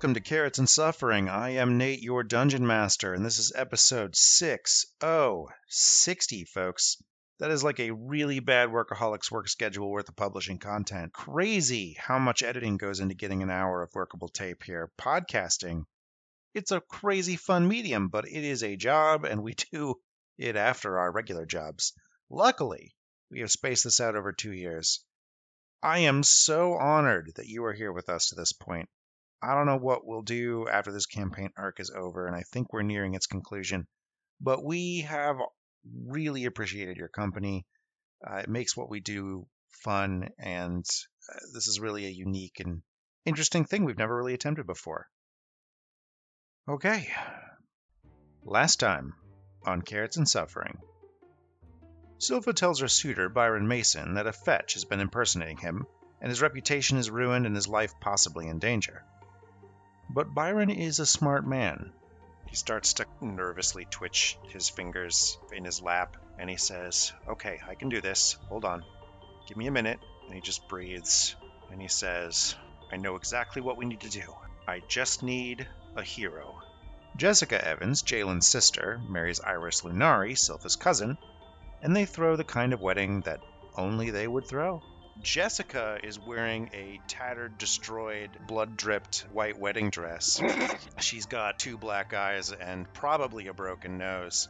welcome to Carrots and Suffering. I am Nate, your dungeon master, and this is episode 6060, folks. That is like a really bad workaholics work schedule worth of publishing content. Crazy how much editing goes into getting an hour of workable tape here. Podcasting, it's a crazy fun medium, but it is a job, and we do it after our regular jobs. Luckily, we have spaced this out over two years. I am so honored that you are here with us to this point. I don't know what we'll do after this campaign arc is over, and I think we're nearing its conclusion. But we have really appreciated your company. Uh, it makes what we do fun, and uh, this is really a unique and interesting thing we've never really attempted before. Okay. Last time on Carrots and Suffering. Silpha tells her suitor, Byron Mason, that a fetch has been impersonating him, and his reputation is ruined and his life possibly in danger. But Byron is a smart man. He starts to nervously twitch his fingers in his lap, and he says, Okay, I can do this. Hold on. Give me a minute. And he just breathes, and he says, I know exactly what we need to do. I just need a hero. Jessica Evans, Jalen's sister, marries Iris Lunari, Silpha's cousin, and they throw the kind of wedding that only they would throw. Jessica is wearing a tattered, destroyed, blood dripped white wedding dress. She's got two black eyes and probably a broken nose,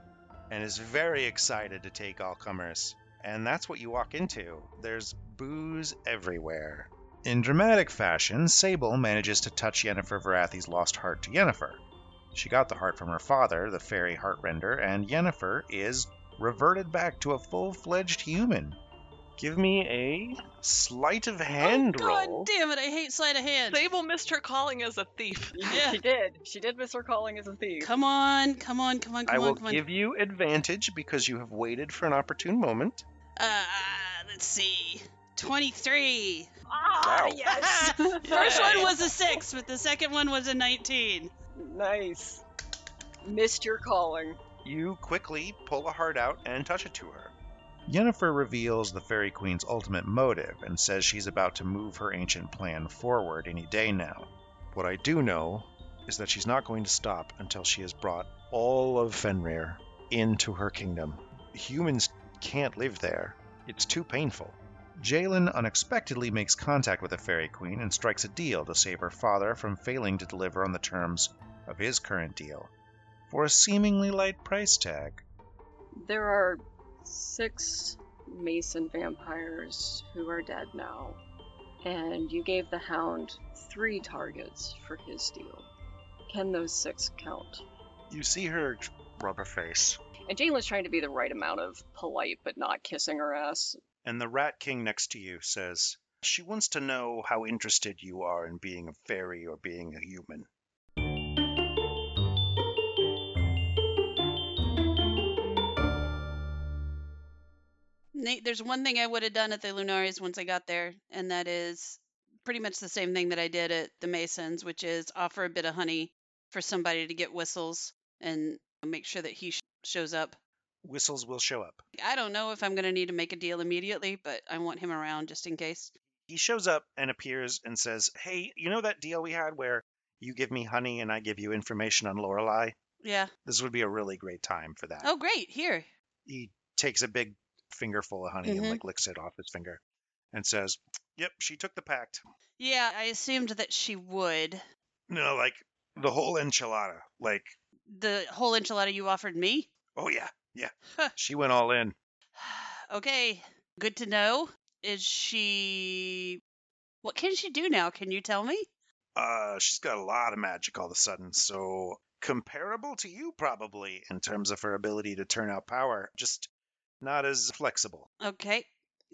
and is very excited to take all comers. And that's what you walk into. There's booze everywhere. In dramatic fashion, Sable manages to touch Yennefer Varathi's lost heart to Yennefer. She got the heart from her father, the fairy Heartrender, and Yennefer is reverted back to a full fledged human. Give me a sleight of hand oh, roll. God damn it, I hate sleight of hand. Sable missed her calling as a thief. Yeah. She did. She did miss her calling as a thief. Come on, come on, come on, come I will on, come on. give you advantage because you have waited for an opportune moment. Uh, let's see. 23. Ah, Wow. yes. First one was a 6, but the second one was a 19. nice. Missed your calling. You quickly pull a heart out and touch it to her. Yennefer reveals the Fairy Queen's ultimate motive and says she's about to move her ancient plan forward any day now. What I do know is that she's not going to stop until she has brought all of Fenrir into her kingdom. Humans can't live there, it's too painful. Jalen unexpectedly makes contact with the Fairy Queen and strikes a deal to save her father from failing to deliver on the terms of his current deal for a seemingly light price tag. There are six Mason vampires who are dead now, and you gave the Hound three targets for his deal. Can those six count? You see her rub her face, And Jalen's trying to be the right amount of polite, but not kissing her ass. and the Rat King next to you says, She wants to know how interested you are in being a fairy or being a human. Nate, there's one thing I would have done at the Lunaris once I got there, and that is pretty much the same thing that I did at the Masons, which is offer a bit of honey for somebody to get whistles and make sure that he sh- shows up. Whistles will show up. I don't know if I'm going to need to make a deal immediately, but I want him around just in case. He shows up and appears and says, Hey, you know that deal we had where you give me honey and I give you information on Lorelei? Yeah. This would be a really great time for that. Oh, great. Here. He takes a big fingerful of honey and Mhm. like licks it off his finger and says, Yep, she took the pact. Yeah, I assumed that she would. No, like the whole enchilada. Like, The whole enchilada you offered me? oh yeah, yeah. Huh. she went all in. okay. Good to know. Is she. What can she do now? Can you tell me? Uh, she's got a lot of magic all of a sudden, so comparable to you probably in terms of her ability to turn out power, just not as flexible. Okay.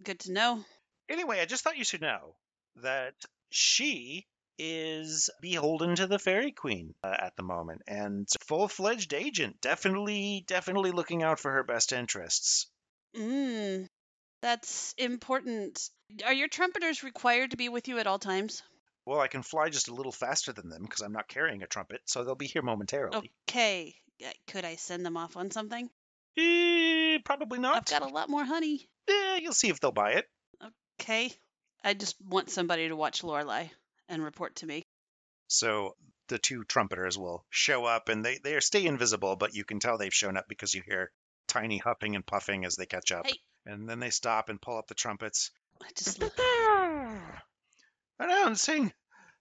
Good to know. Anyway, I just thought you should know that she is beholden to the fairy queen uh, at the moment and full-fledged agent definitely definitely looking out for her best interests Mm. That's important. Are your trumpeters required to be with you at all times? well i can fly just a little faster than them because i'm not carrying a trumpet so they'll be here momentarily Okay. Could I send them off on something? Eh, probably not I've got a lot more honey. Eh, you'll see if they'll buy it Okay. I just want somebody to watch Lorelei and report to me. So the two trumpeters will show up and they, they stay invisible, but you can tell they've shown up because you hear tiny huffing and puffing as they catch up. Hey. And then they stop and pull up the trumpets. I just. Announcing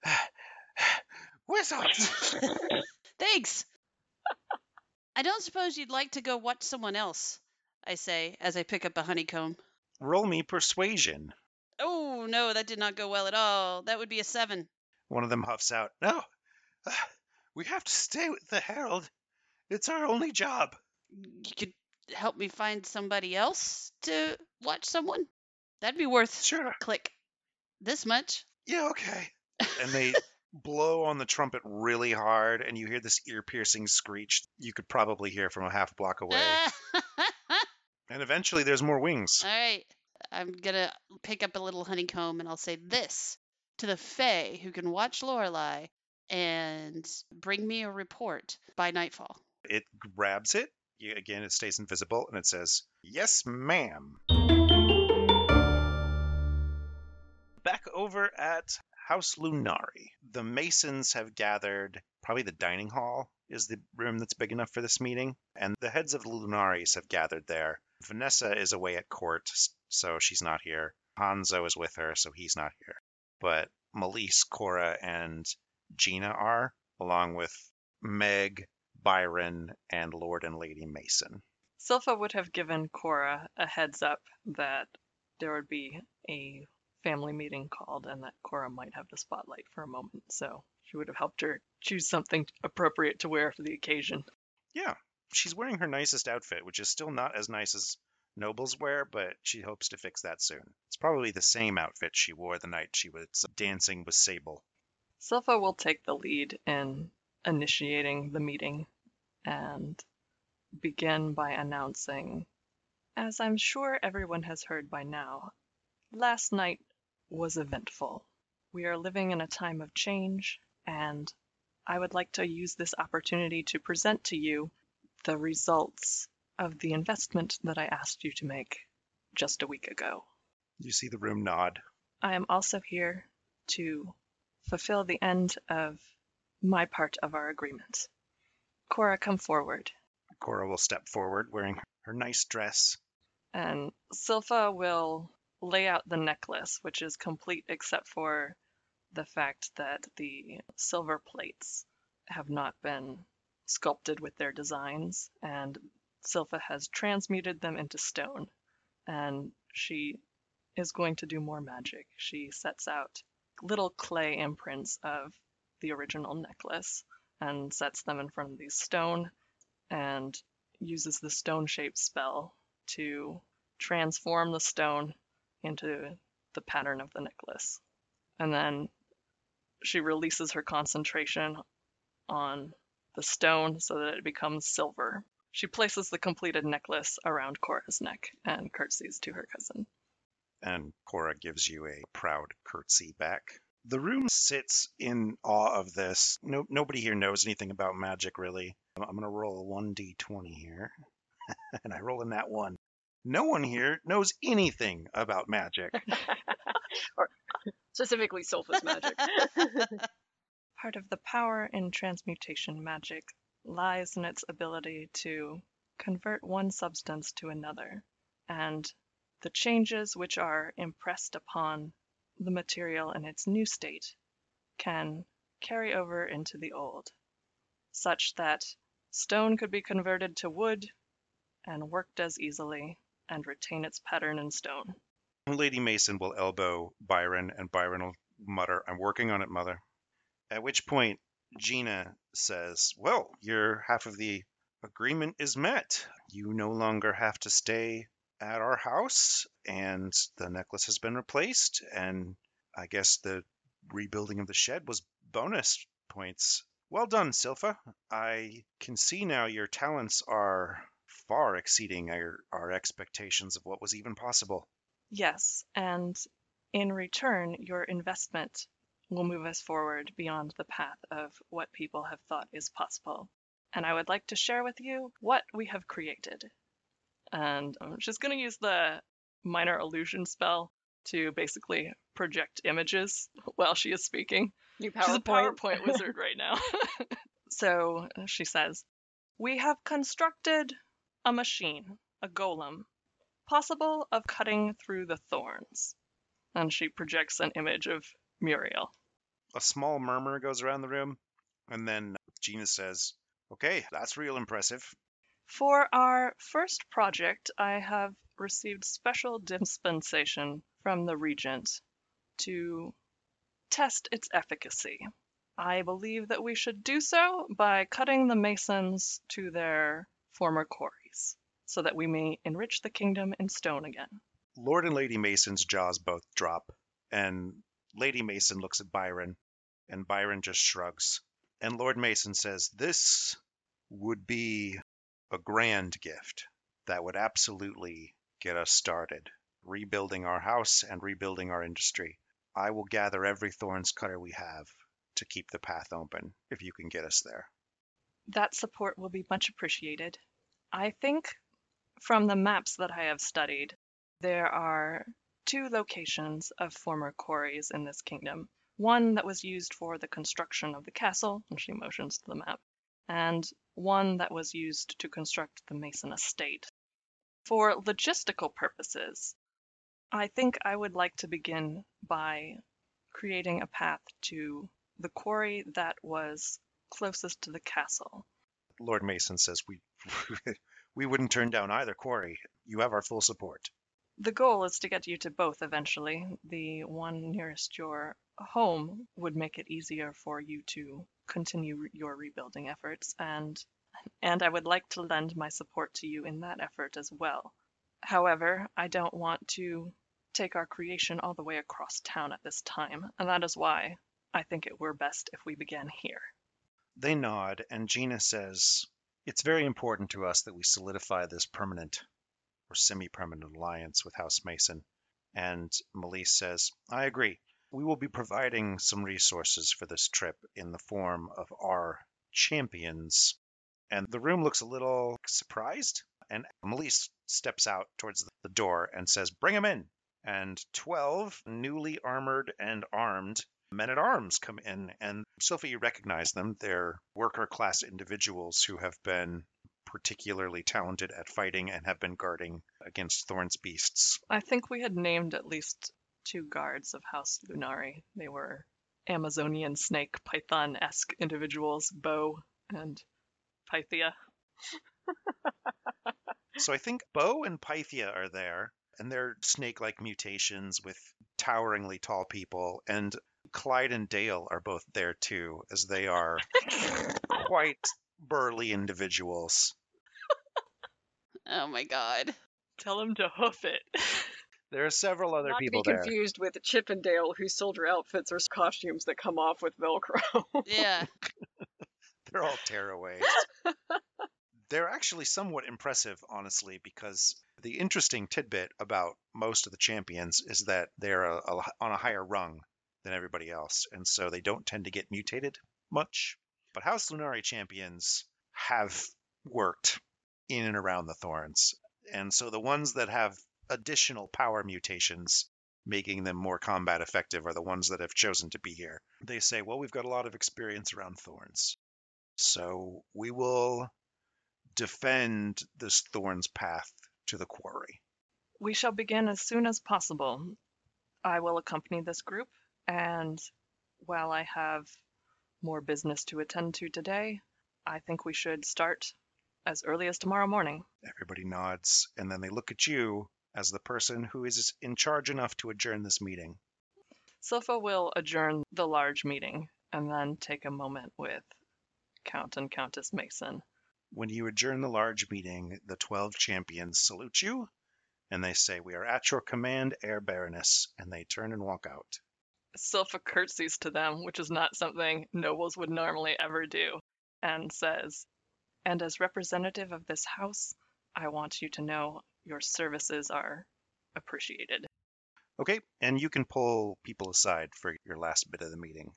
wizards. Thanks. I don't suppose you'd like to go watch someone else, I say as I pick up a honeycomb. Roll me persuasion. Oh, no, that did not go well at all. That would be a seven. One of them huffs out. No, uh, we have to stay with the Herald. It's our only job. You could help me find somebody else to watch someone? That'd be worth Sure. click this much. Yeah, okay. And they blow on the trumpet really hard, and you hear this ear piercing screech you could probably hear from a half block away. And eventually there's more wings. All right. I'm going to pick up a little honeycomb and I'll say this to the Fae who can watch Lorelei and bring me a report by nightfall. It grabs it. Again, it stays invisible, and it says, Yes, ma'am. Back over at House Lunari, the Masons have gathered. Probably the dining hall is the room that's big enough for this meeting. And the heads of the Lunaris have gathered there. Vanessa is away at court, so she's not here. Hanzo is with her, so he's not here. But Melise, Cora, and Gina are, along with Meg, Byron, and Lord and Lady Mason. Silpha would have given Cora a heads up that there would be a family meeting called and that Cora might have the spotlight for a moment. So she would have helped her choose something appropriate to wear for the occasion. Yeah, she's wearing her nicest outfit, which is still not as nice as nobles wear, but she hopes to fix that soon. It's probably the same outfit she wore the night she was dancing with Sable. Silpha will take the lead in initiating the meeting and begin by announcing, as I'm sure everyone has heard by now, last night was eventful. We are living in a time of change, and I would like to use this opportunity to present to you the results of the investment that I asked you to make just a week ago. You see the room nod. I am also here to fulfill the end of my part of our agreement. Cora, come forward. Cora will step forward wearing her nice dress. And Silpha will lay out the necklace, which is complete except for the fact that the silver plates have not been sculpted with their designs, and Silpha has transmuted them into stone. And she is going to do more magic. She sets out little clay imprints of the original necklace and sets them in front of the stone and uses the stone shaped spell to transform the stone into the pattern of the necklace. And then she releases her concentration on the stone so that it becomes silver. She places the completed necklace around Cora's neck and curtsies to her cousin. and Cora gives you a proud curtsy back. The room sits in awe of this. No, nobody here knows anything about magic, really. I'm, I'm going to roll a 1d20 here, and I roll in that one. No one here knows anything about magic. Or, Specifically, Silpha's magic. Part of the power in transmutation magic lies in its ability to convert one substance to another, and the changes which are impressed upon the material in its new state can carry over into the old, such that stone could be converted to wood and worked as easily and retain its pattern in stone. Lady Mason will elbow Byron, and Byron will mutter, I'm working on it, mother. At which point, Gina says, Well, your half of the agreement is met. You no longer have to stay at our house, and the necklace has been replaced. And I guess the rebuilding of the shed was bonus points. Well done, Silpha. I can see now your talents are far exceeding our, our expectations of what was even possible. Yes, and in return, your investment will move us forward beyond the path of what people have thought is possible. And I would like to share with you what we have created. And I'm just going to use the minor illusion spell to basically project images while she is speaking. New She's a. PowerPoint wizard right now. so she says, We have constructed a machine, a golem, possible of cutting through the thorns. And she projects an image of Muriel. A small murmur goes around the room, and then Gina says, Okay, that's real impressive. For our first project, I have received special dispensation from the Regent to test its efficacy. I believe that we should do so by cutting the masons to their former quarries, so that we may enrich the kingdom in stone again. Lord and Lady Mason's jaws both drop, and Lady Mason looks at Byron, and Byron just shrugs. And Lord Mason says, This would be a grand gift that would absolutely get us started, rebuilding our house and rebuilding our industry. I will gather every thorns cutter we have to keep the path open if you can get us there. That support will be much appreciated. I think from the maps that I have studied, there are two locations of former quarries in this kingdom. One that was used for the construction of the castle, and she motions to the map, and one that was used to construct the Mason estate. For logistical purposes, I think I would like to begin by creating a path to the quarry that was closest to the castle. Lord Mason says, We we wouldn't turn down either quarry. You have our full support. The goal is to get you to both eventually. The one nearest your home would make it easier for you to continue your rebuilding efforts and and I would like to lend my support to you in that effort as well. However, I don't want to take our creation all the way across town at this time, and that is why I think it were best if we began here. They nod, and Gina says, It's very important to us that we solidify this permanent or semi permanent alliance with House Mason. And Melise says, I agree. We will be providing some resources for this trip in the form of our champions. And the room looks a little surprised. And Melise steps out towards the door and says, Bring him in. And 12 newly armored and armed men at arms come in. And Sophie, you recognize them. They're worker class individuals who have been particularly talented at fighting and have been guarding against Thorn's beasts. I think we had named at least two guards of House Lunari. They were Amazonian snake python esque individuals, Bo and Pythia. So I think Bo and Pythia are there, and they're snake like mutations with toweringly tall people. And Clyde and Dale are both there too, as they are quite burly individuals. Oh my god. Tell him to hoof it. There are several other Not people to be there. confused with Chippendale, whose soldier outfits are costumes that come off with Velcro. Yeah. They're all tearaways. They're actually somewhat impressive, honestly, because the interesting tidbit about most of the champions is that they're a, a, on a higher rung than everybody else, and so they don't tend to get mutated much. But House Lunari champions have worked in and around the Thorns, and so the ones that have additional power mutations making them more combat effective are the ones that have chosen to be here. They say, well, we've got a lot of experience around thorns. So we will defend this thorns path to the quarry. We shall begin as soon as possible. I will accompany this group, and while I have more business to attend to today, I think we should start as early as tomorrow morning. Everybody nods, and then they look at you as the person who is in charge enough to adjourn this meeting. Silpha will adjourn the large meeting and then take a moment with Count and Countess Mason. When you adjourn the large meeting, the 12 champions salute you, and they say, We are at your command, Air Baroness, and they turn and walk out. Silpha curtsies to them, which is not something nobles would normally ever do, and says, And as representative of this house, I want you to know your services are appreciated. Okay, and you can pull people aside for your last bit of the meeting.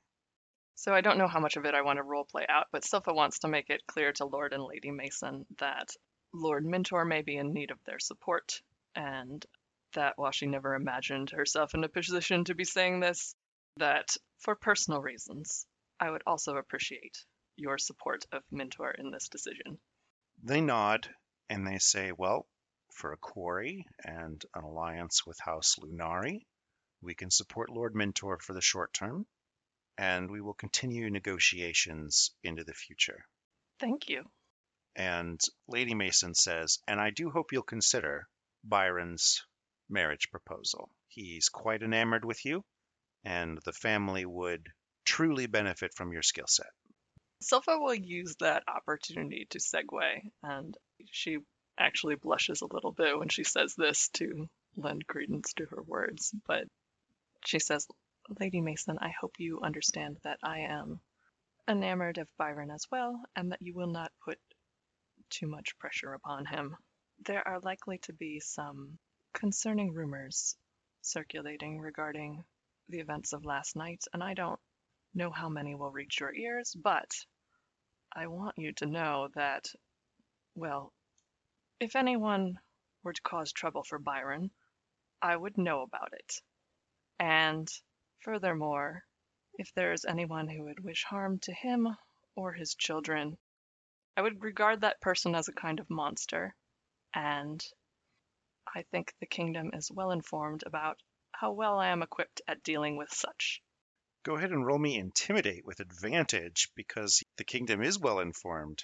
So I don't know how much of it I want to role play out, but Silpha wants to make it clear to Lord and Lady Mason that Lord Mentor may be in need of their support, and that while she never imagined herself in a position to be saying this, that for personal reasons, I would also appreciate your support of Mentor in this decision. They nod and they say, Well, for a quarry and an alliance with House Lunari, we can support Lord Mentor for the short term, and we will continue negotiations into the future. Thank you. And Lady Mason says, And I do hope you'll consider Byron's marriage proposal. He's quite enamored with you, and the family would truly benefit from your skill set. Silpha will use that opportunity to segue, and she actually blushes a little bit when she says this to lend credence to her words. But she says, Lady Mason, I hope you understand that I am enamored of Byron as well, and that you will not put too much pressure upon him. There are likely to be some concerning rumors circulating regarding the events of last night, and I don't know how many will reach your ears, but I want you to know that, well, if anyone were to cause trouble for Byron, I would know about it. And furthermore, if there is anyone who would wish harm to him or his children, I would regard that person as a kind of monster. And I think the kingdom is well informed about how well I am equipped at dealing with such. Go ahead and roll me Intimidate with advantage because the kingdom is well informed.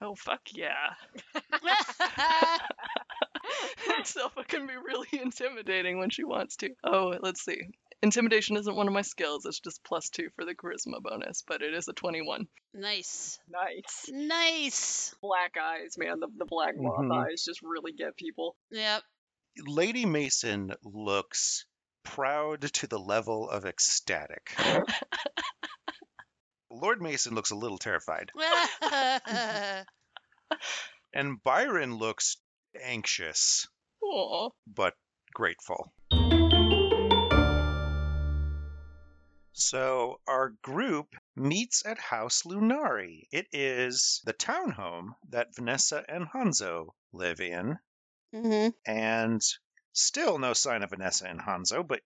Oh, fuck yeah. Silpha can be really intimidating when she wants to. Oh, let's see. Intimidation isn't one of my skills. It's just plus two for the charisma bonus, but it is a 21. nice. Nice. Nice. Black eyes, man. The, the black moth Mhm. eyes just really get people. Yep. Lady Mason looks proud to the level of ecstatic. Lord Mason looks a little terrified, and Byron looks anxious Aw. but grateful. So our group meets at House Lunari. It is the townhome that Vanessa and Hanzo live in, hmm and still no sign of Vanessa and Hanzo, but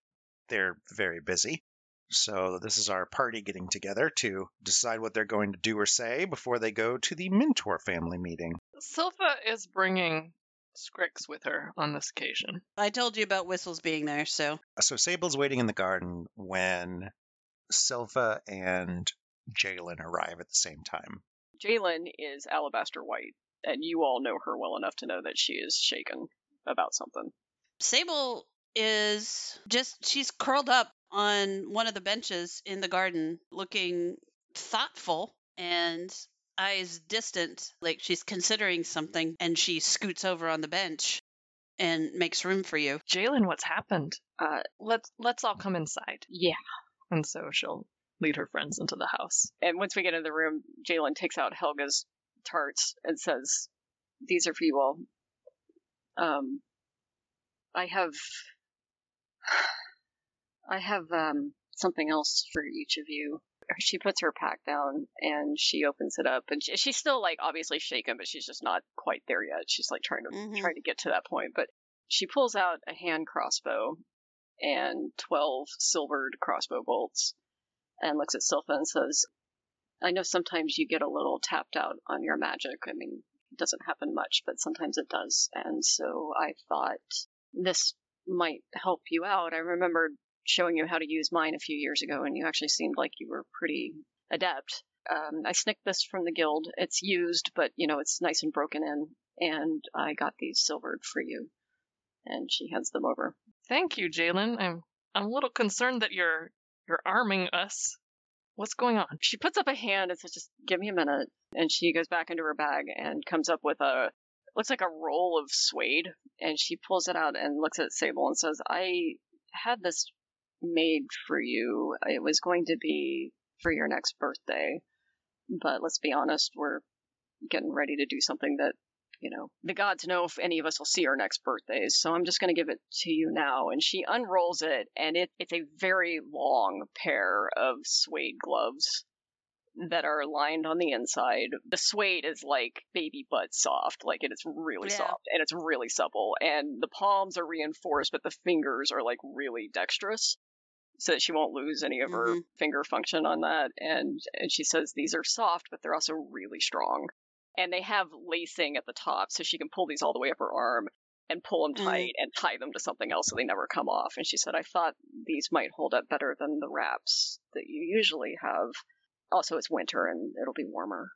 they're very busy. So this is our party getting together to decide what they're going to do or say before they go to the Mentor family meeting. Silpha is bringing Scrix with her on this occasion. I told you about whistles being there, so uh, So Sable's waiting in the garden when Silpha and Jalen arrive at the same time. Jalen is alabaster white, and you all know her well enough to know that she is shaken about something. Sable is just she's curled up on one of the benches in the garden looking thoughtful and eyes distant like she's considering something and she scoots over on the bench and makes room for you. Jalen, what's happened? Uh, Let's let's all come inside. yeah. And so she'll lead her friends into the house. And once we get in the room, Jalen takes out Helga's tarts and says, "These are for you all. Um, I have, I have um something else for each of you." She puts her pack down and she opens it up, and she, she's still like obviously shaken, but she's just not quite there yet. She's like trying to Mhm. trying to get to that point, but she pulls out a hand crossbow and twelve silvered crossbow bolts and looks at Silpha and says, I know sometimes you get a little tapped out on your magic. I mean, it doesn't happen much, but sometimes it does. And so I thought this might help you out. I remember showing you how to use mine a few years ago, and you actually seemed like you were pretty adept. Um, I snicked this from the guild. It's used, but you know, it's nice and broken in, and I got these silvered for you. And she hands them over. Thank you, Jalen. I'm I'm a little concerned that you're you're arming us. What's going on? she puts up a hand and says, "Just give me a minute." And she goes back into her bag and comes up with a looks like a roll of suede, and she pulls it out and looks at Sable and says, "I had this made for you. It was going to be for your next birthday, but let's be honest, we're getting ready to do something that." You know, the gods know if any of us will see our next birthdays, so I'm just going to give it to you now. And she unrolls it, and it, it's a very long pair of suede gloves that are lined on the inside. The suede is like baby butt soft, like it is really Yeah. soft and it's really supple. And the palms are reinforced, but the fingers are like really dexterous. so that she won't lose any of her Mhm. finger function on that. And and she says these are soft, but they're also really strong. And they have lacing at the top, so she can pull these all the way up her arm and pull them Mhm. tight and tie them to something else so they never come off. And she said, I thought these might hold up better than the wraps that you usually have. Also, it's winter and it'll be warmer.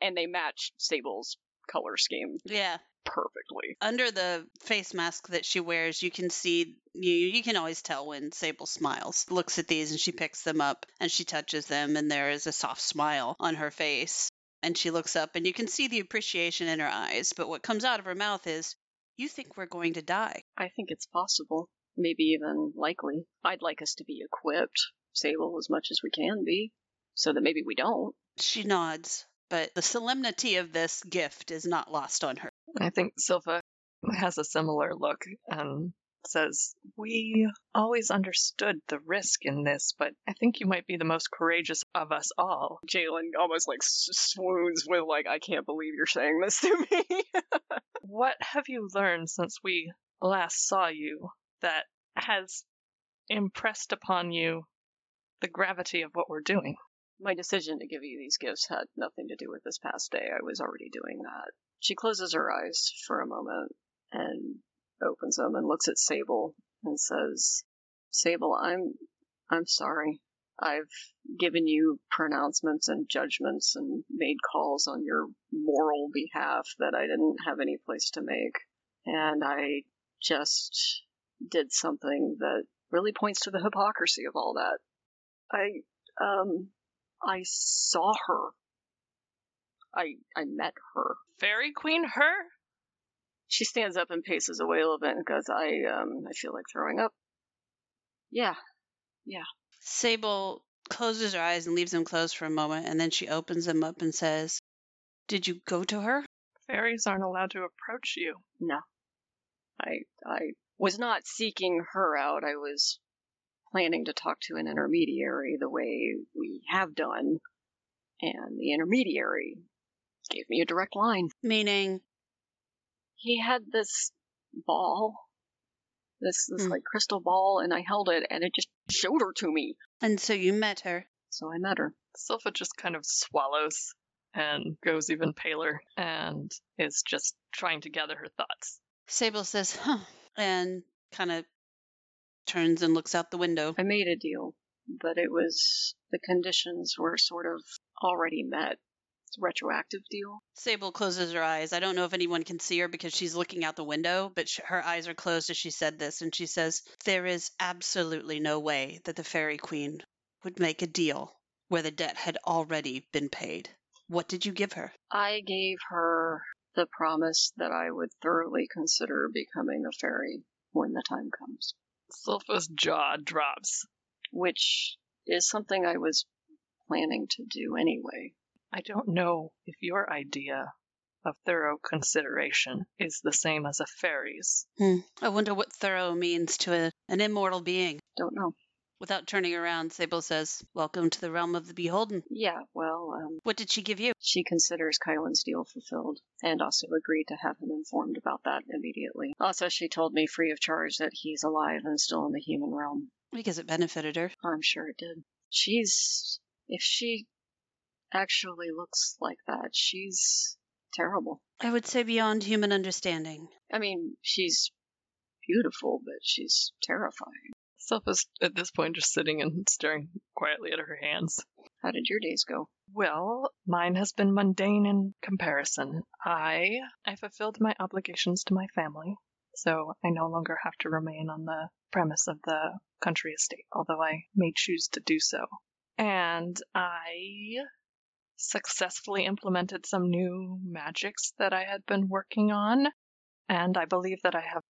And they match Sable's color scheme Yeah. perfectly. Under the face mask that she wears, you can see you you can always tell when Sable smiles. Looks at these and she picks them up and she touches them and there is a soft smile on her face. And she looks up and you can see the appreciation in her eyes, but what comes out of her mouth is, "You think we're going to die." I think it's possible, maybe even likely. I'd like us to be equipped, Sable, as much as we can be, so that maybe we don't. She nods, but the solemnity of this gift is not lost on her. I think Silpha has a similar look and says, We always understood the risk in this, but I think you might be the most courageous of us all. Jalen almost like swoons with like, I can't believe you're saying this to me. What have you learned since we last saw you that has impressed upon you the gravity of what we're doing? My decision to give you these gifts had nothing to do with this past day. I was already doing that. She closes her eyes for a moment and opens them and looks at Sable and says, Sable, I'm I'm sorry. I've given you pronouncements and judgments and made calls on your moral behalf that I didn't have any place to make. And I just did something that really points to the hypocrisy of all that. I um I saw her. I I met her. Fairy Queen, her? She stands up and paces away a little bit and goes, I um I feel like throwing up. Yeah. Yeah. Sable closes her eyes and leaves them closed for a moment, and then she opens them up and says, Did you go to her? Fairies aren't allowed to approach you. No. I I was not seeking her out. I was planning to talk to an intermediary the way we have done. And the intermediary gave me a direct line. Meaning, he had this ball, this this Hmm. like crystal ball, and I held it, and it just showed her to me. and so you met her. So I met her. Silpha just kind of swallows and goes even paler and is just trying to gather her thoughts. Sable says, Huh, and kind of turns and looks out the window. I made a deal, but it was the conditions were sort of already met. It's a retroactive deal. Sable closes her eyes. I don't know if anyone can see her because she's looking out the window, but sh- her eyes are closed as she said this, and she says, There is absolutely no way that the Fairy Queen would make a deal where the debt had already been paid. What did you give her? I gave her the promise that I would thoroughly consider becoming a fairy when the time comes, Silpha's jaw drops. which is something I was planning to do anyway. I don't know if your idea of thorough consideration is the same as a fairy's. Hmm. I wonder what thorough means to a, an immortal being. Don't know. Without turning around, Sable says, Welcome to the realm of the beholden. Yeah, well, um, What did she give you? she considers Kylan's deal fulfilled and also agreed to have him informed about that immediately. Also, she told me free of charge that he's alive and still in the human realm. Because it benefited her. I'm sure it did. She's. If she actually looks like that, she's terrible. I would say beyond human understanding. I mean, she's beautiful, but she's terrifying. Silpha's at this point just sitting and staring quietly at her hands. How did your days go? Well, mine has been mundane in comparison. I I fulfilled my obligations to my family, so I no longer have to remain on the premise of the country estate, although I may choose to do so. And I successfully implemented some new magics that I had been working on, and I believe that I have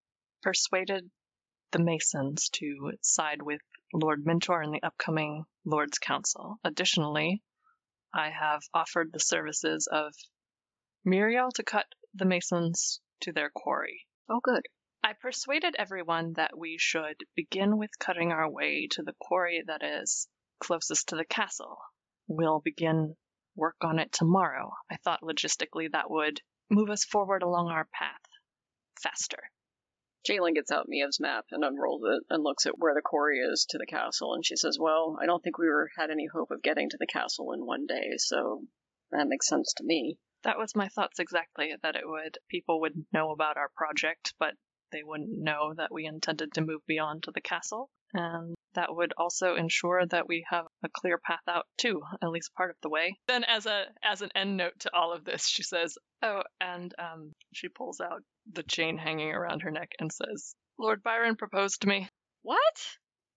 persuaded the Masons to side with Lord Mentor in the upcoming Lord's Council. Additionally, I have offered the services of Muriel to cut the Masons to their quarry. Oh, good. I persuaded everyone that we should begin with cutting our way to the quarry that is closest to the castle. We'll begin work on it tomorrow. I thought logistically that would move us forward along our path faster. Jalen gets out Mia's map and unrolls it and looks at where the quarry is to the castle, and she says, "Well, I don't think we were had any hope of getting to the castle in one day, so that makes sense to me." That was my thoughts exactly. That it would people would know about our project, but they wouldn't know that we intended to move beyond to the castle, and that would also ensure that we have a clear path out too, at least part of the way. Then, as a as an end note to all of this, she says, "Oh, and um," she pulls out the chain hanging around her neck and says, "Lord Byron proposed to me." What?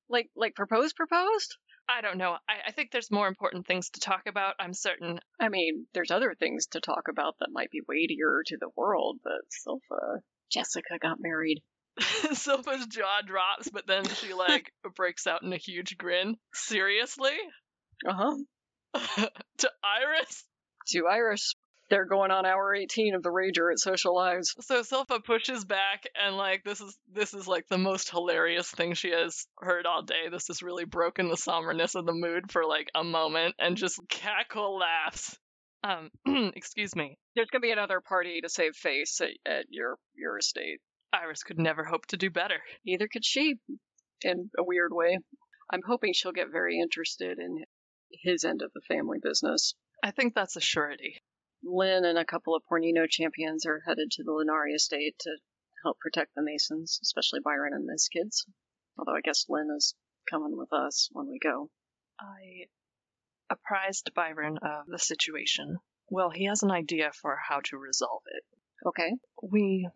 Like like proposed proposed? I don't know. I, I think there's more important things to talk about. I'm certain. I mean, there's other things to talk about that might be weightier to the world, but Silpha, Jessica got married. Silpha's jaw drops, but then she like breaks out in a huge grin. Seriously? Uh huh. to Iris? To Iris. They're going on hour 18 of the Rager at Social Lives. So Silpha pushes back and like this is this is like the most hilarious thing she has heard all day. This has really broken the somberness of the mood for like a moment and just cackle laughs. Um excuse me. There's gonna be another party to save face at, at your your estate. Iris could never hope to do better. Neither could she, in a weird way. I'm hoping she'll get very interested in his end of the family business. I think that's a surety. Lynn and a couple of Pornino champions are headed to the Lunari estate to help protect the Masons, especially Byron and his kids. Although I guess Lynn is coming with us when we go. I apprised Byron of the situation. Well, he has an idea for how to resolve it. Okay. We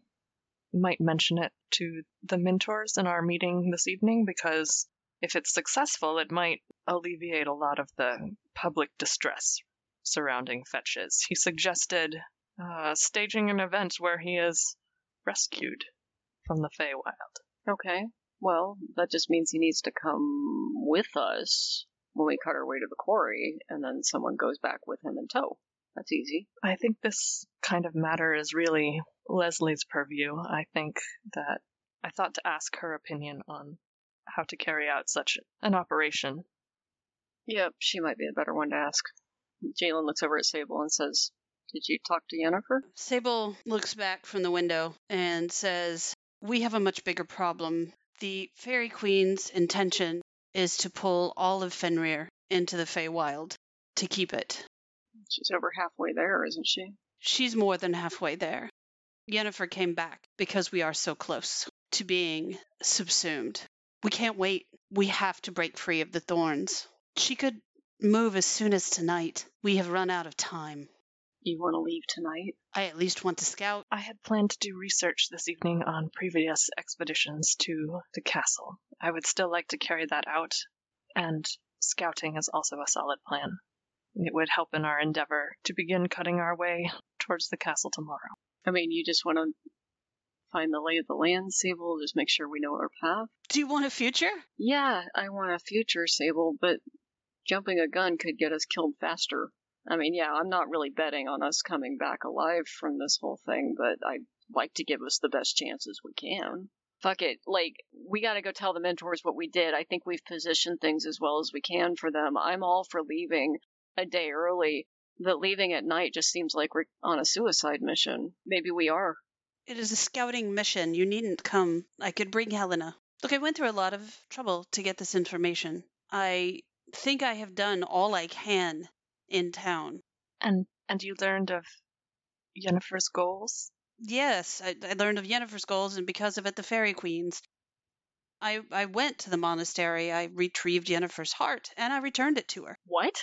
might mention it to the mentors in our meeting this evening because if it's successful, it might alleviate a lot of the public distress surrounding fetches. He suggested uh, staging an event where he is rescued from the Feywild. Okay. Well, that just means he needs to come with us when we cut our way to the quarry, and then someone goes back with him in tow. That's easy. I think this kind of matter is really Leslie's purview. I think that I thought to ask her opinion on how to carry out such an operation. Yep, she might be a better one to ask. Jalen looks over at Sable and says, Did you talk to Yennefer? Sable looks back from the window and says, We have a much bigger problem. The Fairy Queen's intention is to pull all of Fenrir into the Feywild to keep it. She's over halfway there, isn't she? She's more than halfway there. Yennefer came back because we are so close to being subsumed. We can't wait. We have to break free of the thorns. She could move as soon as tonight. We have run out of time. You want to leave tonight? I at least want to scout. I had planned to do research this evening on previous expeditions to the castle. I would still like to carry that out, and scouting is also a solid plan. It would help in our endeavor to begin cutting our way towards the castle tomorrow. I mean, you just want to find the lay of the land, Sable, just make sure we know our path? Do you want a future? Yeah, I want a future, Sable, but jumping a gun could get us killed faster. I mean, yeah, I'm not really betting on us coming back alive from this whole thing, but I'd like to give us the best chances we can. Fuck it. Like, we gotta go tell the mentors what we did. I think we've positioned things as well as we can for them. I'm all for leaving a day early, but leaving at night just seems like we're on a suicide mission. Maybe we are. It is a scouting mission. You needn't come. I could bring Helena. Look, I went through a lot of trouble to get this information. I think I have done all I can in town. And and you learned of Yennefer's goals? Yes, I, I learned of Yennefer's goals, and because of it, the Fairy Queens. I I went to the monastery. I retrieved Yennefer's heart, and I returned it to her. What?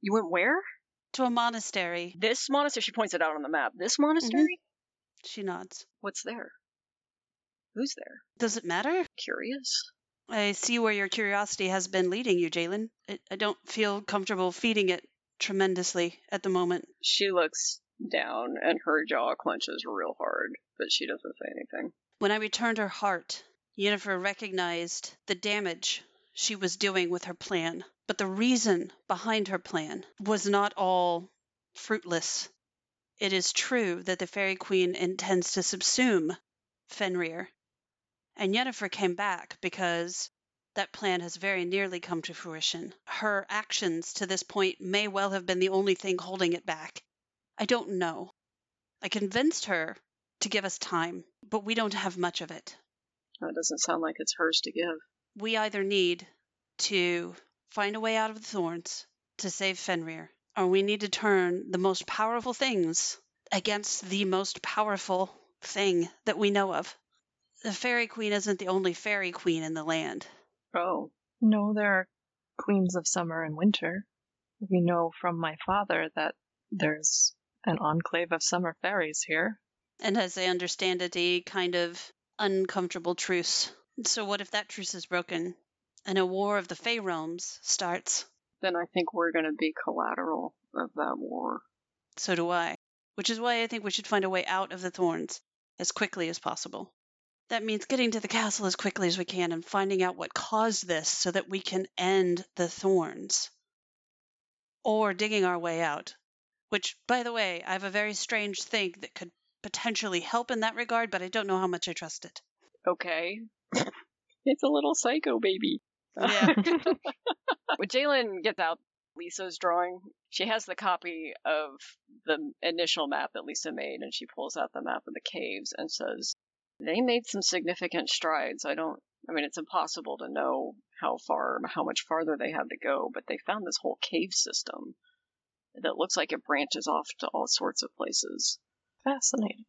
You went where? To a monastery. This monastery? She points it out on the map. This mm-hmm. monastery? She nods. What's there? Who's there? Does it matter? Curious. I see where your curiosity has been leading you, Jalen. I, I don't feel comfortable feeding it tremendously at the moment. She looks down and her jaw clenches real hard, but she doesn't say anything. When I returned her heart, Yennefer recognized the damage she was doing with her plan. But the reason behind her plan was not all fruitless. It is true that the Fairy Queen intends to subsume Fenrir. And Yennefer came back because that plan has very nearly come to fruition. Her actions to this point may well have been the only thing holding it back. I don't know. I convinced her to give us time, but we don't have much of it. That doesn't sound like it's hers to give. We either need to find a way out of the thorns to save Fenrir, or we need to turn the most powerful things against the most powerful thing that we know of. The Fairy Queen isn't the only Fairy Queen in the land. Oh, No, there are queens of summer and winter. We know from my father that there's an enclave of summer fairies here. And as I understand it, a kind of uncomfortable truce. So what if that truce is broken and a war of the Fey realms starts? then I think we're going to be collateral of that war. So do I. Which is why I think we should find a way out of the thorns as quickly as possible. That means getting to the castle as quickly as we can and finding out what caused this so that we can end the thorns. Or digging our way out. Which, by the way, I have a very strange thing that could potentially help in that regard, but I don't know how much I trust it. Okay. it's a little psycho baby. Yeah. when Jalen gets out Lisa's drawing, she has the copy of the initial map that Lisa made, and she pulls out the map of the caves and says, They made some significant strides. I don't, I mean, it's impossible to know how far, how much farther they had to go, but they found this whole cave system that looks like it branches off to all sorts of places. Fascinating.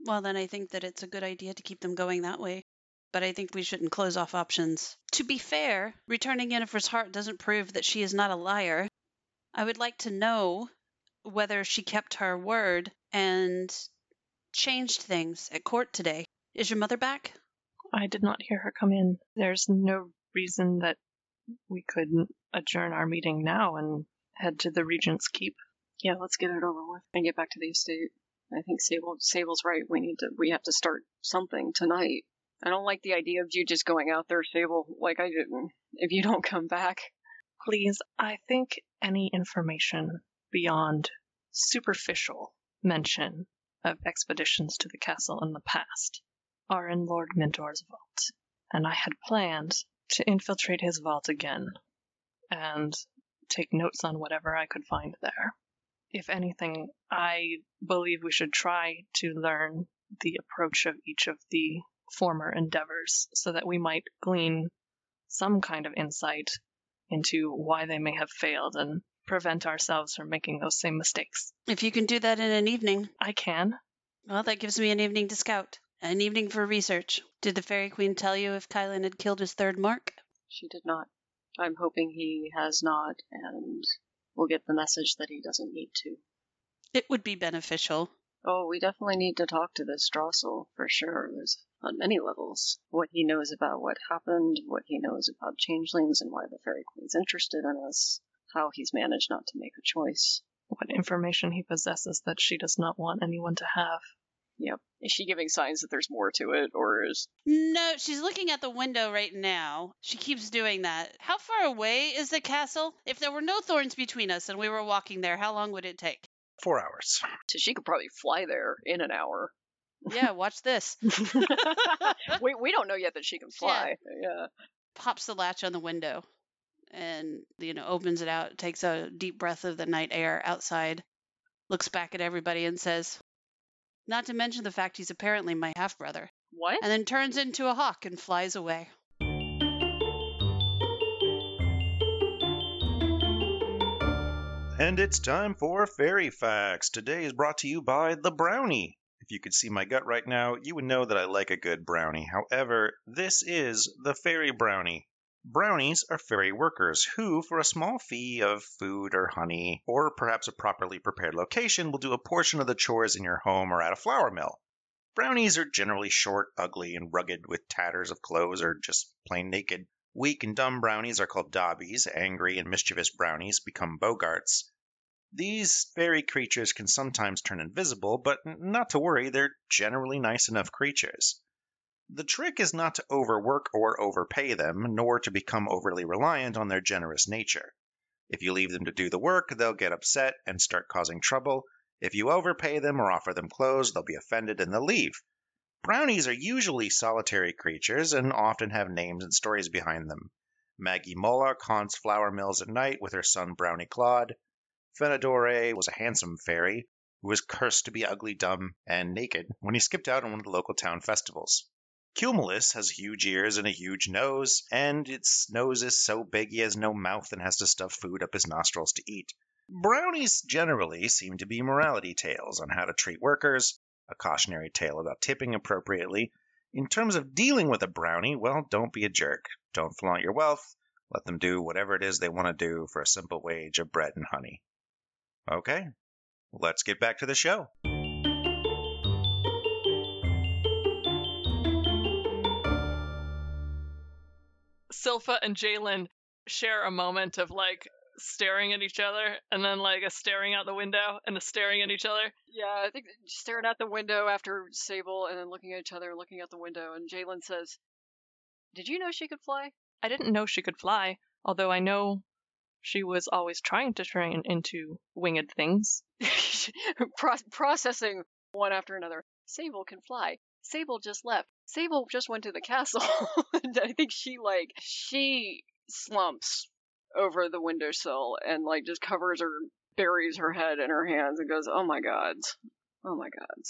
Well, then I think that it's a good idea to keep them going that way. But I think we shouldn't close off options. To be fair, returning Yennefer's heart doesn't prove that she is not a liar. I would like to know whether she kept her word and changed things at court today. Is your mother back? I did not hear her come in. There's no reason that we couldn't adjourn our meeting now and head to the Regent's Keep. Yeah, let's get it over with and get back to the estate. I think Sable Sable's right. We need to we have to start something tonight. I don't like the idea of you just going out there, Sable, like I didn't. If you don't come back, Please, I think any information beyond superficial mention of expeditions to the castle in the past are in Lord Mentor's vault. And I had planned to infiltrate his vault again and take notes on whatever I could find there. If anything, I believe we should try to learn the approach of each of the former endeavors so that we might glean some kind of insight into why they may have failed and prevent ourselves from making those same mistakes. If you can do that in an evening, I can. well, that gives me an evening to scout, an evening for research. Did the Fairy Queen tell you if Kylan had killed his third mark? she did not. I'm hoping he has not, and we'll get the message that he doesn't need to. It would be beneficial. Oh, we definitely need to talk to this Drossel for sure. There's on many levels what he knows about what happened, what he knows about changelings, and why the Fairy Queen's interested in us. How he's managed not to make a choice. What information he possesses that she does not want anyone to have. Yep. Is she giving signs that there's more to it, or is No, she's looking at the window right now. She keeps doing that. How far away is the castle? If there were no thorns between us and we were walking there, how long would it take? Four hours. so she could probably fly there in an hour. Yeah, watch this. we we don't know yet that she can fly. Yeah. Pops the latch on the window and, you know, opens it out, takes a deep breath of the night air outside, looks back at everybody and says, not to mention the fact he's apparently my half brother, What? and then turns into a hawk and flies away. And it's time for Fairy Facts. Today is brought to you by The Brownie. If you could see my gut right now, you would know that I like a good brownie. However, this is the Fairy Brownie. Brownies are fairy workers who, for a small fee of food or honey, or perhaps a properly prepared location, will do a portion of the chores in your home or at a flour mill. Brownies are generally short, ugly, and rugged with tatters of clothes or just plain naked. Weak and dumb brownies are called dobbies. Angry and mischievous brownies become bogarts. These fairy creatures can sometimes turn invisible, but not to worry, they're generally nice enough creatures. The trick is not to overwork or overpay them, nor to become overly reliant on their generous nature. If you leave them to do the work, they'll get upset and start causing trouble. If you overpay them or offer them clothes, they'll be offended and they'll leave. Brownies are usually solitary creatures and often have names and stories behind them. Maggie Moloch haunts flour mills at night with her son Brownie Clod. Fenadore was a handsome fairy. who was cursed to be ugly, dumb, and naked when he skipped out on one of the local town festivals. Cumulus has huge ears and a huge nose, and its nose is so big he has no mouth and has to stuff food up his nostrils to eat. Brownies generally seem to be morality tales on how to treat workers, a cautionary tale about tipping appropriately. In terms of dealing with a brownie, well, don't be a jerk. Don't flaunt your wealth. Let them do whatever it is they want to do for a simple wage of bread and honey. Okay, let's get back to the show. Silpha and Jalen share a moment of like staring at each other and then like a staring out the window and a staring at each other. Yeah, I think staring out the window after Sable and then looking at each other, looking out the window, and Jalen says, Did you know she could fly? I didn't know she could fly, although I know she was always trying to turn into winged things. Pro- processing one after another. Sable can fly. Sable just left. Sable just went to the castle. and I think she like she slumps over the windowsill and like just covers her buries her head in her hands and goes, "Oh my god. Oh my god."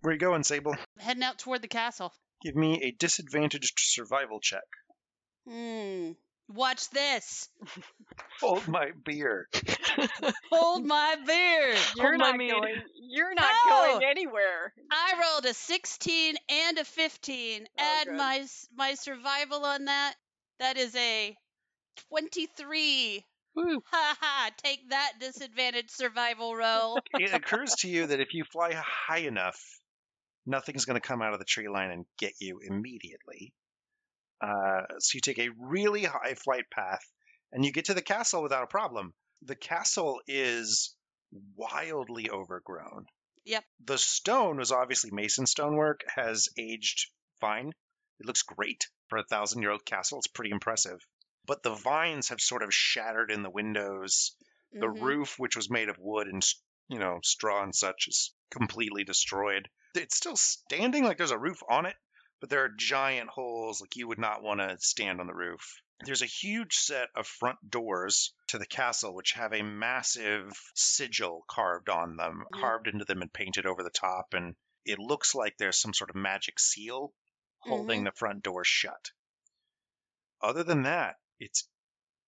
Where you going, Sable? Heading out toward the castle. Give me a disadvantaged survival check. Hmm. Watch this. Hold my beer. Hold my beer. You're Hold not mead. going. You're not No. going anywhere. I rolled a 16 and a 15. Oh, Add good. my my survival on that. That is a 23. Woo. Ha ha. Take that disadvantaged survival roll. it occurs to you that if you fly high enough, nothing's going to come out of the tree line and get you immediately. Uh, so you take a really high flight path and you get to the castle without a problem. The castle is wildly overgrown. Yep. The stone was obviously mason stonework, has aged fine. It looks great for a thousand year old castle. It's pretty impressive. But the vines have sort of shattered in the windows the Mhm. roof, which was made of wood and you know straw and such, is completely destroyed. It's still standing, like there's a roof on it, but there are giant holes, like you would not want to stand on the roof. There's a huge set of front doors to the castle, which have a massive sigil carved on them, Mhm. carved into them and painted over the top, and it looks like there's some sort of magic seal holding the front door shut. Other than that, it's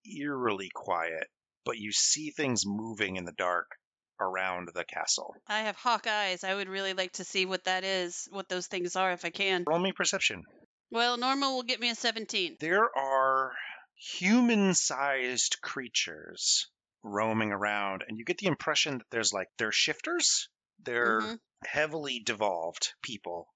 eerily quiet, but you see things moving in the dark around the castle. I have hawk eyes. I would really like to see what that is, what those things are if I can. Roll me perception. Well, normal will get me a 17. There are human sized creatures roaming around, and you get the impression that there's like, they're shifters. They're Mhm. heavily devolved people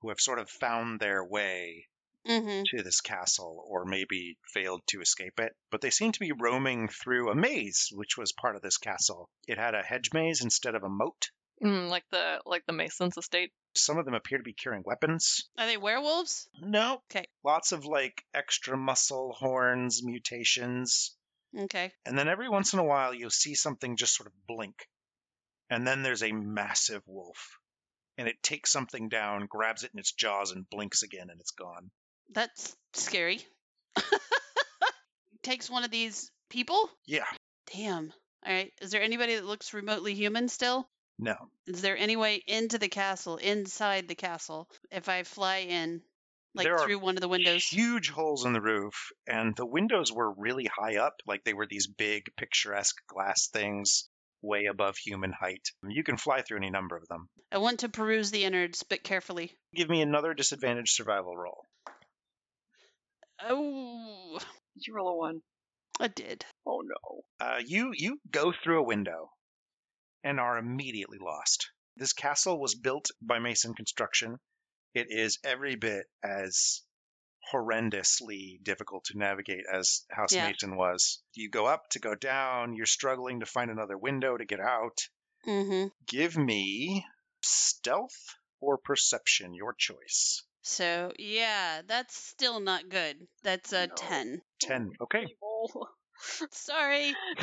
who have sort of found their way Mhm. to this castle or maybe failed to escape it. But they seem to be roaming through a maze, which was part of this castle. It had a hedge maze instead of a moat. Mm, like the like the Mason's estate. Some of them appear to be carrying weapons. Are they werewolves? No. Okay. Lots of like extra muscle, horns, mutations. Okay. And then every once in a while, you'll see something just sort of blink. And then there's a massive wolf. And it takes something down, grabs it in its jaws, and blinks again, and it's gone. That's scary. Takes one of these people? Yeah. Damn. All right. Is there anybody that looks remotely human still? No. Is there any way into the castle, inside the castle, if I fly in, like There through one of the windows? Huge holes in the roof, and the windows were really high up, like they were these big, picturesque glass things way above human height. You can fly through any number of them. I want to peruse the innards, but carefully. Give me another disadvantage survival roll. Oh, Did you roll a one? I did. Oh no. Uh, you you go through a window and are immediately lost. This castle was built by Mason Construction. It is every bit as horrendously difficult to navigate as House Yeah. Mason was. You go up to go down, you're struggling to find another window to get out. Mm-hmm. Give me stealth or perception, your choice. So yeah, that's still not good. That's a No. ten. 10. Okay. Sorry.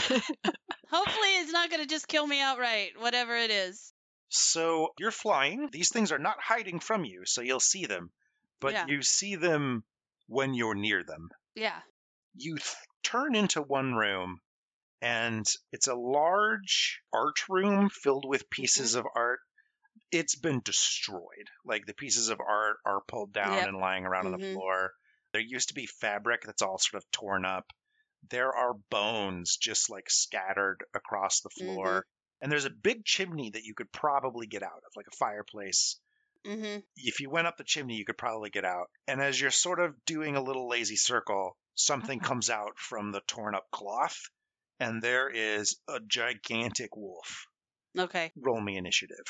Hopefully, it's not gonna just kill me outright. Whatever it is. So you're flying. These things are not hiding from you, so you'll see them. But Yeah. you see them when you're near them. Yeah. You th- turn into one room, and it's a large art room filled with mm-hmm. pieces of art. It's been destroyed. Like the pieces of art are pulled down Yep. and lying around on the Mhm. floor. There used to be fabric that's all sort of torn up. There are bones just like scattered across the floor. And there's a big chimney that you could probably get out of, like a fireplace Mm-hmm. if you went up the chimney, you could probably get out. And as you're sort of doing a little lazy circle, something Uh-huh. comes out from the torn up cloth, and there is a gigantic wolf. Okay. Roll me initiative.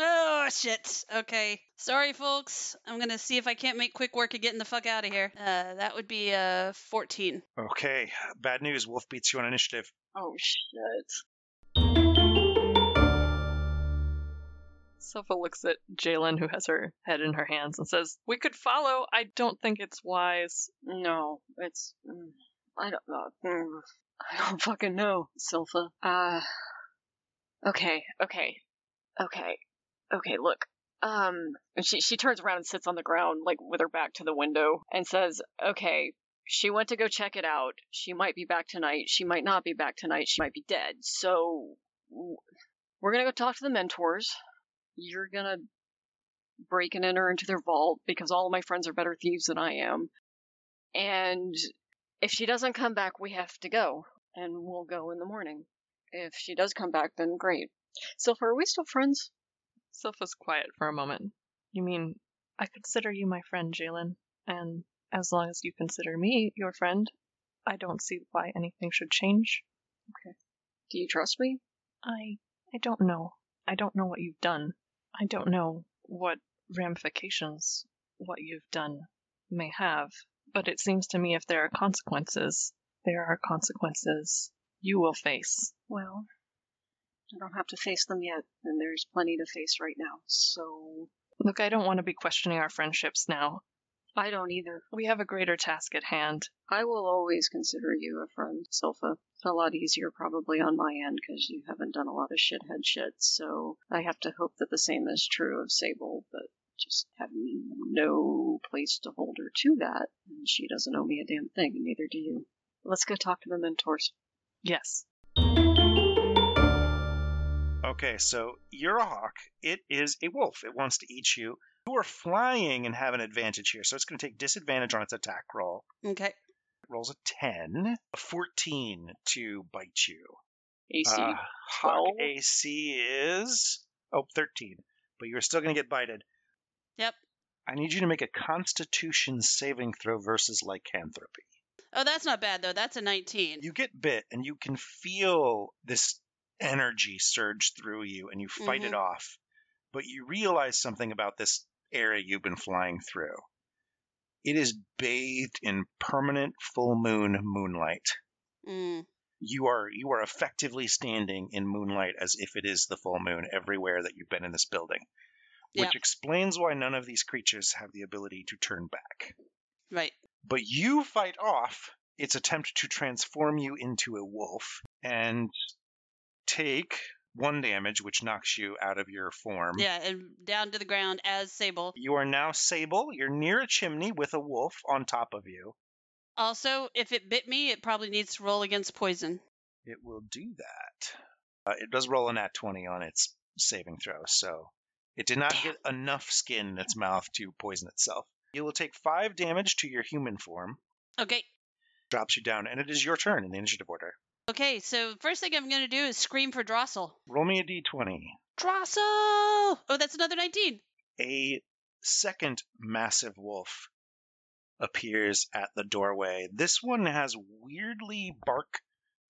Oh shit. Okay. Sorry, folks. I'm gonna see if I can't make quick work of getting the fuck out of here. Uh, that would be uh 14. Okay, bad news. Wolf beats you on initiative. Oh shit. Silpha looks at Jalen, who has her head in her hands, and says, We could follow. I don't think it's wise. No, it's. mm, I don't know. Mm, I don't fucking know, Silpha. Uh. Okay, okay, okay, okay. Look, um, and she she turns around and sits on the ground, like with her back to the window, and says, "Okay, she went to go check it out. She might be back tonight. She might not be back tonight. She might be dead. So we're gonna go talk to the mentors. You're gonna break and enter into their vault because all of my friends are better thieves than I am. And if she doesn't come back, we have to go, and we'll go in the morning. If she does come back, then great. Silpha, are we still friends? Silpha's quiet for a moment. You mean, I consider you my friend, Jalen, and as long as you consider me your friend, I don't see why anything should change. Okay. Do you trust me? I I don't know. I don't know what you've done. I don't know what ramifications what you've done may have. But it seems to me if there are consequences, there are consequences you will face. Well, I don't have to face them yet, and there's plenty to face right now, so Look, I don't want to be questioning our friendships now. I don't either. We have a greater task at hand. I will always consider you a friend, Silpha. Uh, it's a lot easier probably on my end because you haven't done a lot of shithead shit, so I have to hope that the same is true of Sable, but just have no place to hold her to that, and she doesn't owe me a damn thing, and neither do you. Let's go talk to the mentors. Yes. Okay, so you're a hawk. It is a wolf. It wants to eat you. You are flying and have an advantage here, so it's going to take disadvantage on its attack roll. Okay. It rolls a 10, a 14 to bite you. AC. Uh, Hawk 12? AC is oh 13, but you're still going to get bited. Yep. I need you to make a Constitution saving throw versus lycanthropy. Oh, that's not bad though. That's a 19. You get bit, and you can feel this energy surge through you, and you fight it off. But you realize something about this area you've been flying through. It is bathed in permanent full moon moonlight. Mm. you are you are effectively standing in moonlight as if it is the full moon everywhere that you've been in this building which Yep. explains why none of these creatures have the ability to turn back Right. but you fight off its attempt to transform you into a wolf and take one damage which knocks you out of your form Yeah, and down to the ground as Sable. you are now sable you're near a chimney with a wolf on top of you Also, if it bit me, it probably needs to roll against poison. it will do that. Uh, it does roll a nat 20 on its saving throw, so it did not get enough skin in its mouth to poison itself. You will take five damage to your human form, Okay. drops you down, and it is your turn in the initiative order. Okay, so first thing I'm going to do is scream for Drossel. Roll me a d20. Drossel! Oh, that's another 19. A second massive wolf appears at the doorway. This one has weirdly bark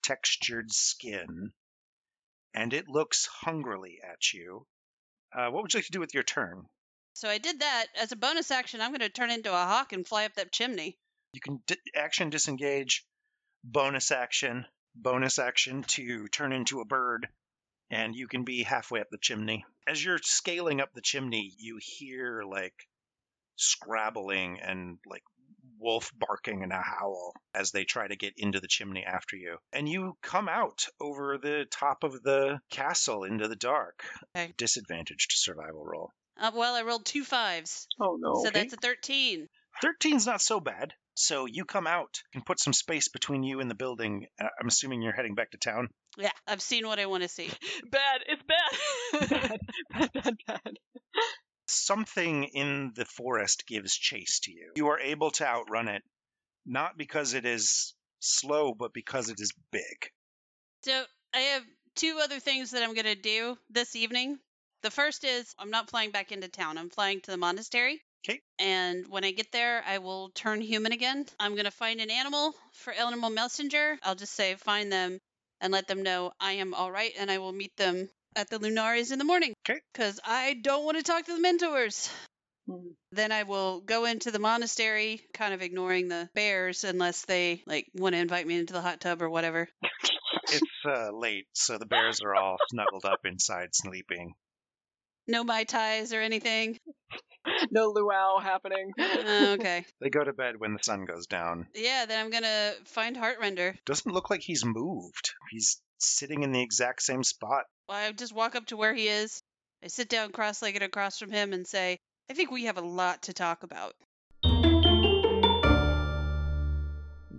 textured skin, and it looks hungrily at you. Uh, what would you like to do with your turn? So I did that. As a bonus action, I'm going to turn into a hawk and fly up that chimney. You can di- action disengage, bonus action, bonus action to turn into a bird, and you can be halfway up the chimney. As you're scaling up the chimney, you hear like scrabbling and like wolf barking and a howl as they try to get into the chimney after you. And you come out over the top of the castle into the dark. Okay. Disadvantaged survival roll. Uh, well, I rolled two fives. Oh no. So Okay. that's a 13. 13's not so bad. So you come out and put some space between you and the building. Uh, I'm assuming you're heading back to town. Yeah, I've seen what I want to see. Bad. It's bad. bad, bad, bad. Something in the forest gives chase to you. You are able to outrun it, not because it is slow, but because it is big. So I have two other things that I'm going to do this evening. The first is I'm not flying back into town. I'm flying to the monastery. 'Kay. And when I get there, I will turn human again. I'm going to find an animal for Animal Messenger. I'll just say find them and let them know I am all right and I will meet them at the Lunaris in the morning. Okay. Because I don't want to talk to the mentors. Mhm. Then I will go into the monastery, kind of ignoring the bears unless they like want to invite me into the hot tub or whatever. It's uh, late, so the bears are all snuggled up inside sleeping. No mai tais or anything. No luau happening. Uh, okay. They go to bed when the sun goes down. Yeah, then I'm gonna find Heartrender. Doesn't look like he's moved. He's sitting in the exact same spot. Well, I just walk up to where he is. I sit down cross-legged across from him and say, "I think we have a lot to talk about."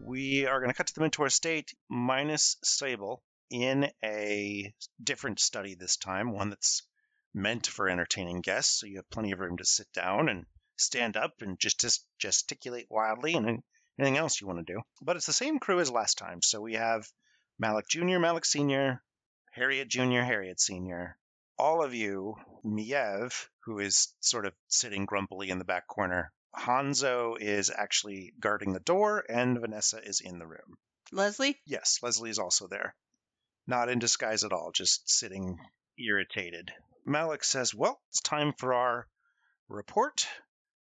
We are going to cut to the Mentor State minus Sable in a different study this time, one that's meant for entertaining guests. So you have plenty of room to sit down and stand up and just, just gesticulate wildly and anything else you want to do. But it's the same crew as last time. So we have Malik Jr., Malik Sr., Harriet Jr., Harriet Sr., all of you, Miev, who is sort of sitting grumpily in the back corner, Hanzo is actually guarding the door, and Vanessa is in the room. Leslie, Yes, Leslie is also there. Not in disguise at all, just sitting irritated. Malik says, Well, it's time for our report.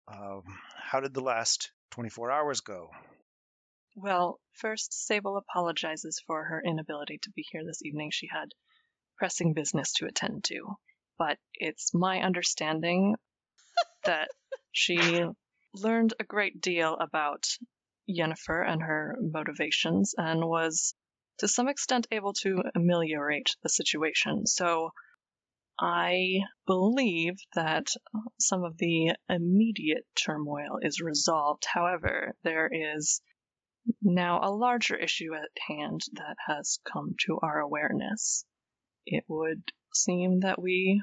Um, how did the last 24 hours go? Well, first, Sable apologizes for her inability to be here this evening. She had pressing business to attend to. But it's my understanding that she learned a great deal about Yennefer and her motivations and was to some extent able to ameliorate the situation. So I believe that some of the immediate turmoil is resolved. However, there is now a larger issue at hand that has come to our awareness. It would seem that we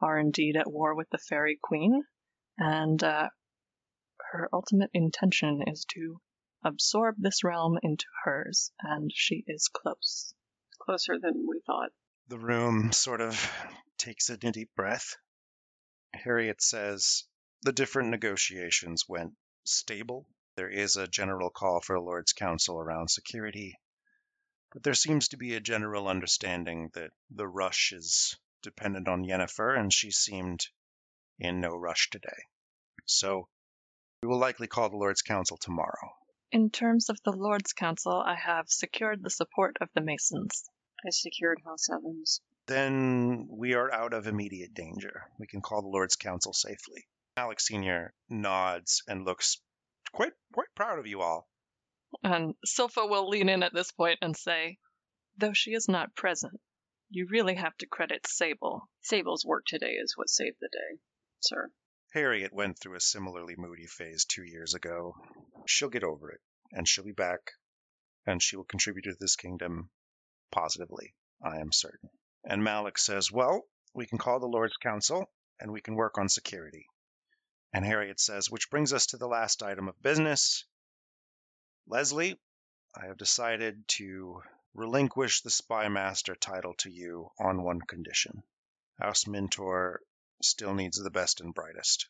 are indeed at war with the Fairy Queen, and uh, her ultimate intention is to absorb this realm into hers, and she is close. Closer than we thought. The room sort of takes a deep breath. Harriet says, The different negotiations went stable. There is a general call for a Lord's Council around security, but there seems to be a general understanding that the rush is dependent on Yennefer, and she seemed in no rush today. So we will likely call the Lord's Council tomorrow. In terms of the Lord's Council, I have secured the support of the Masons. I secured House Evans. Then we are out of immediate danger. We can call the Lord's Council safely. Alex Sr. nods and looks quite quite proud of you all. And Silpha will lean in at this point and say, Though she is not present, you really have to credit Sable. Sable's work today is what saved the day, sir. Harriet went through a similarly moody phase two years ago. She'll get over it, and she'll be back, and she will contribute to this kingdom positively, I am certain. And Malik says, Well, we can call the Lord's Council, and we can work on security. And Harriet says, Which brings us to the last item of business. Leslie, I have decided to relinquish the Spy Master title to you on one condition. House Mentor still needs the best and brightest.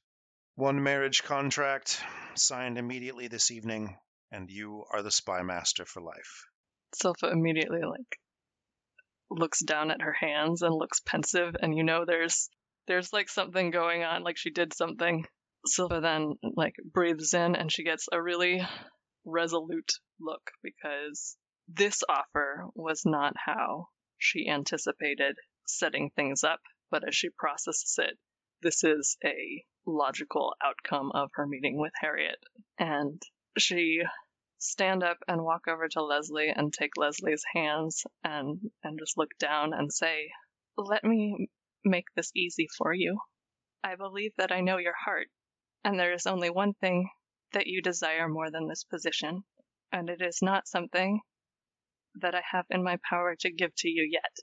One marriage contract signed immediately this evening, and you are the Spy Master for life. Silpha immediately like looks down at her hands and looks pensive and you know there's there's like something going on, like she did something. Silpha then like breathes in and she gets a really resolute look because this offer was not how she anticipated setting things up, but as she processes it, this is a logical outcome of her meeting with Harriet. And she stand up and walk over to Leslie and take Leslie's hands and and just look down and say, "Let me make this easy for you. I believe that I know your heart, and there is only one thing that you desire more than this position, and it is not something that I have in my power to give to you yet.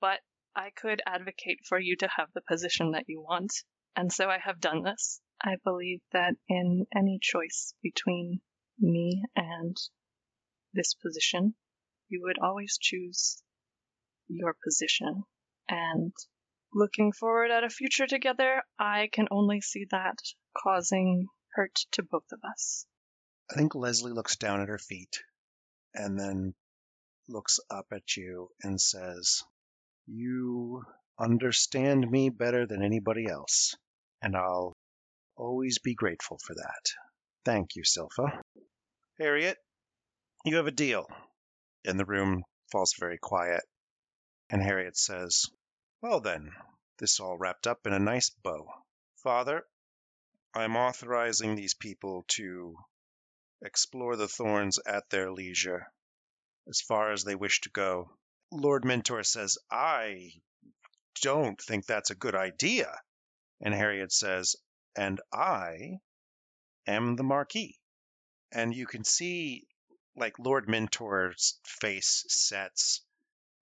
But I could advocate for you to have the position that you want, and so I have done this. I believe that in any choice between me and this position, you would always choose your position. And looking forward at a future together, I can only see that causing hurt to both of us. I think Leslie looks down at her feet and then looks up at you and says, You understand me better than anybody else, and I'll always be grateful for that. Thank you, Silpha. Harriet, you have a deal. And the room falls very quiet, and Harriet says, Well then, this all wrapped up in a nice bow. Father, I'm authorizing these people to explore the thorns at their leisure, as far as they wish to go. Lord Mentor says, I don't think that's a good idea. And Harriet says, and I am the Marquis. And you can see, like, Lord Mentor's face sets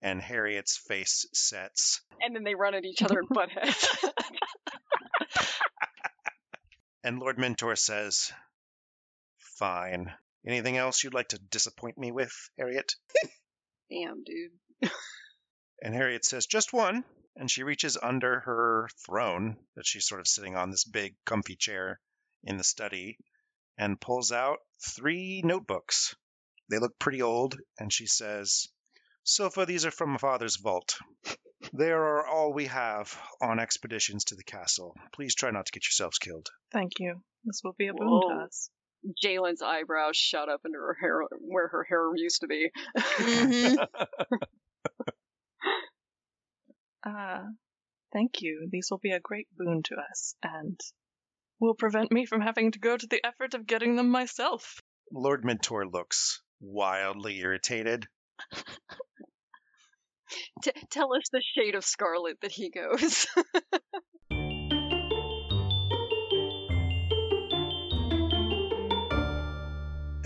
and Harriet's face sets. And then they run at each other and butt heads. And Lord Mentor says, Fine. Anything else you'd like to disappoint me with, Harriet? Damn, dude. And Harriet says, Just one. And she reaches under her throne that she's sort of sitting on, this big, comfy chair in the study, and pulls out three notebooks. They look pretty old, and she says, Silpha, these are from my father's vault. They are all we have on expeditions to the castle. Please try not to get yourselves killed. Thank you. This will be a boon Whoa. to us. Jalen's eyebrows shot up into her hair where her hair used to be. Mhm. Uh, thank you. These will be a great boon to us, and will prevent me from having to go to the effort of getting them myself. Lord Mentor looks wildly irritated. T- tell us the shade of scarlet that he goes.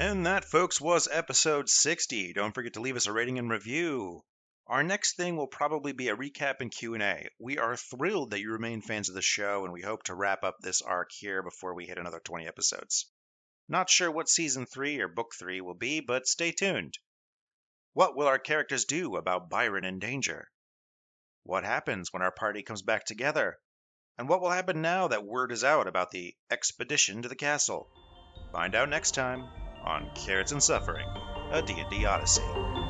And that, folks, was episode 60. Don't forget to leave us a rating and review. Our next thing will probably be a recap and Q&A. We are thrilled that you remain fans of the show, and we hope to wrap up this arc here before we hit another 20 episodes. Not sure what season 3 or book 3 will be, but stay tuned. What will our characters do about Byron in danger? What happens when our party comes back together? And what will happen now that word is out about the expedition to the castle? Find out next time on Carrots and Suffering, a D&D Odyssey.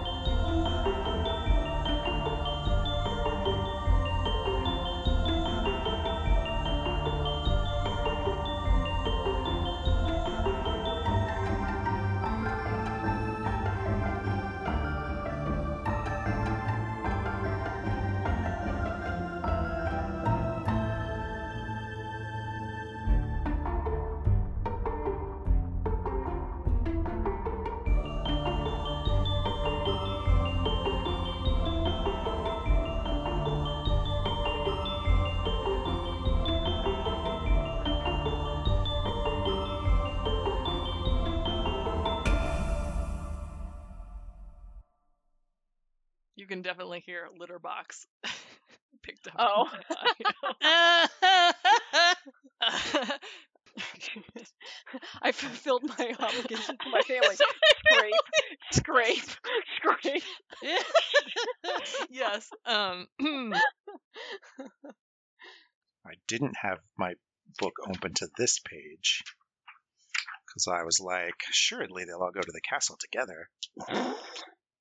Can definitely hear litter box picked up. Oh. I fulfilled my obligation to my family. Scrape, scrape, scrape. yes. Um. I didn't have my book open to this page because I was like, assuredly they'll all go to the castle together.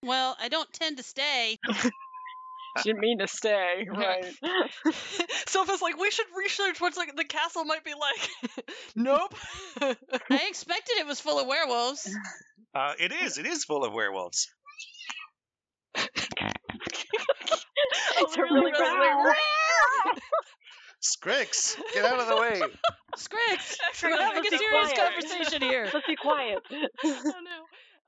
Well, I don't tend to stay. she Didn't mean to stay, right? Silpha's like, we should research what's like the castle might be like. nope. I expected it was full of werewolves. Uh, it is. It is full of werewolves. It's a really really Scrix, get out of the way. Scrix, we're having a serious quiet. conversation here. Let's be quiet. oh no.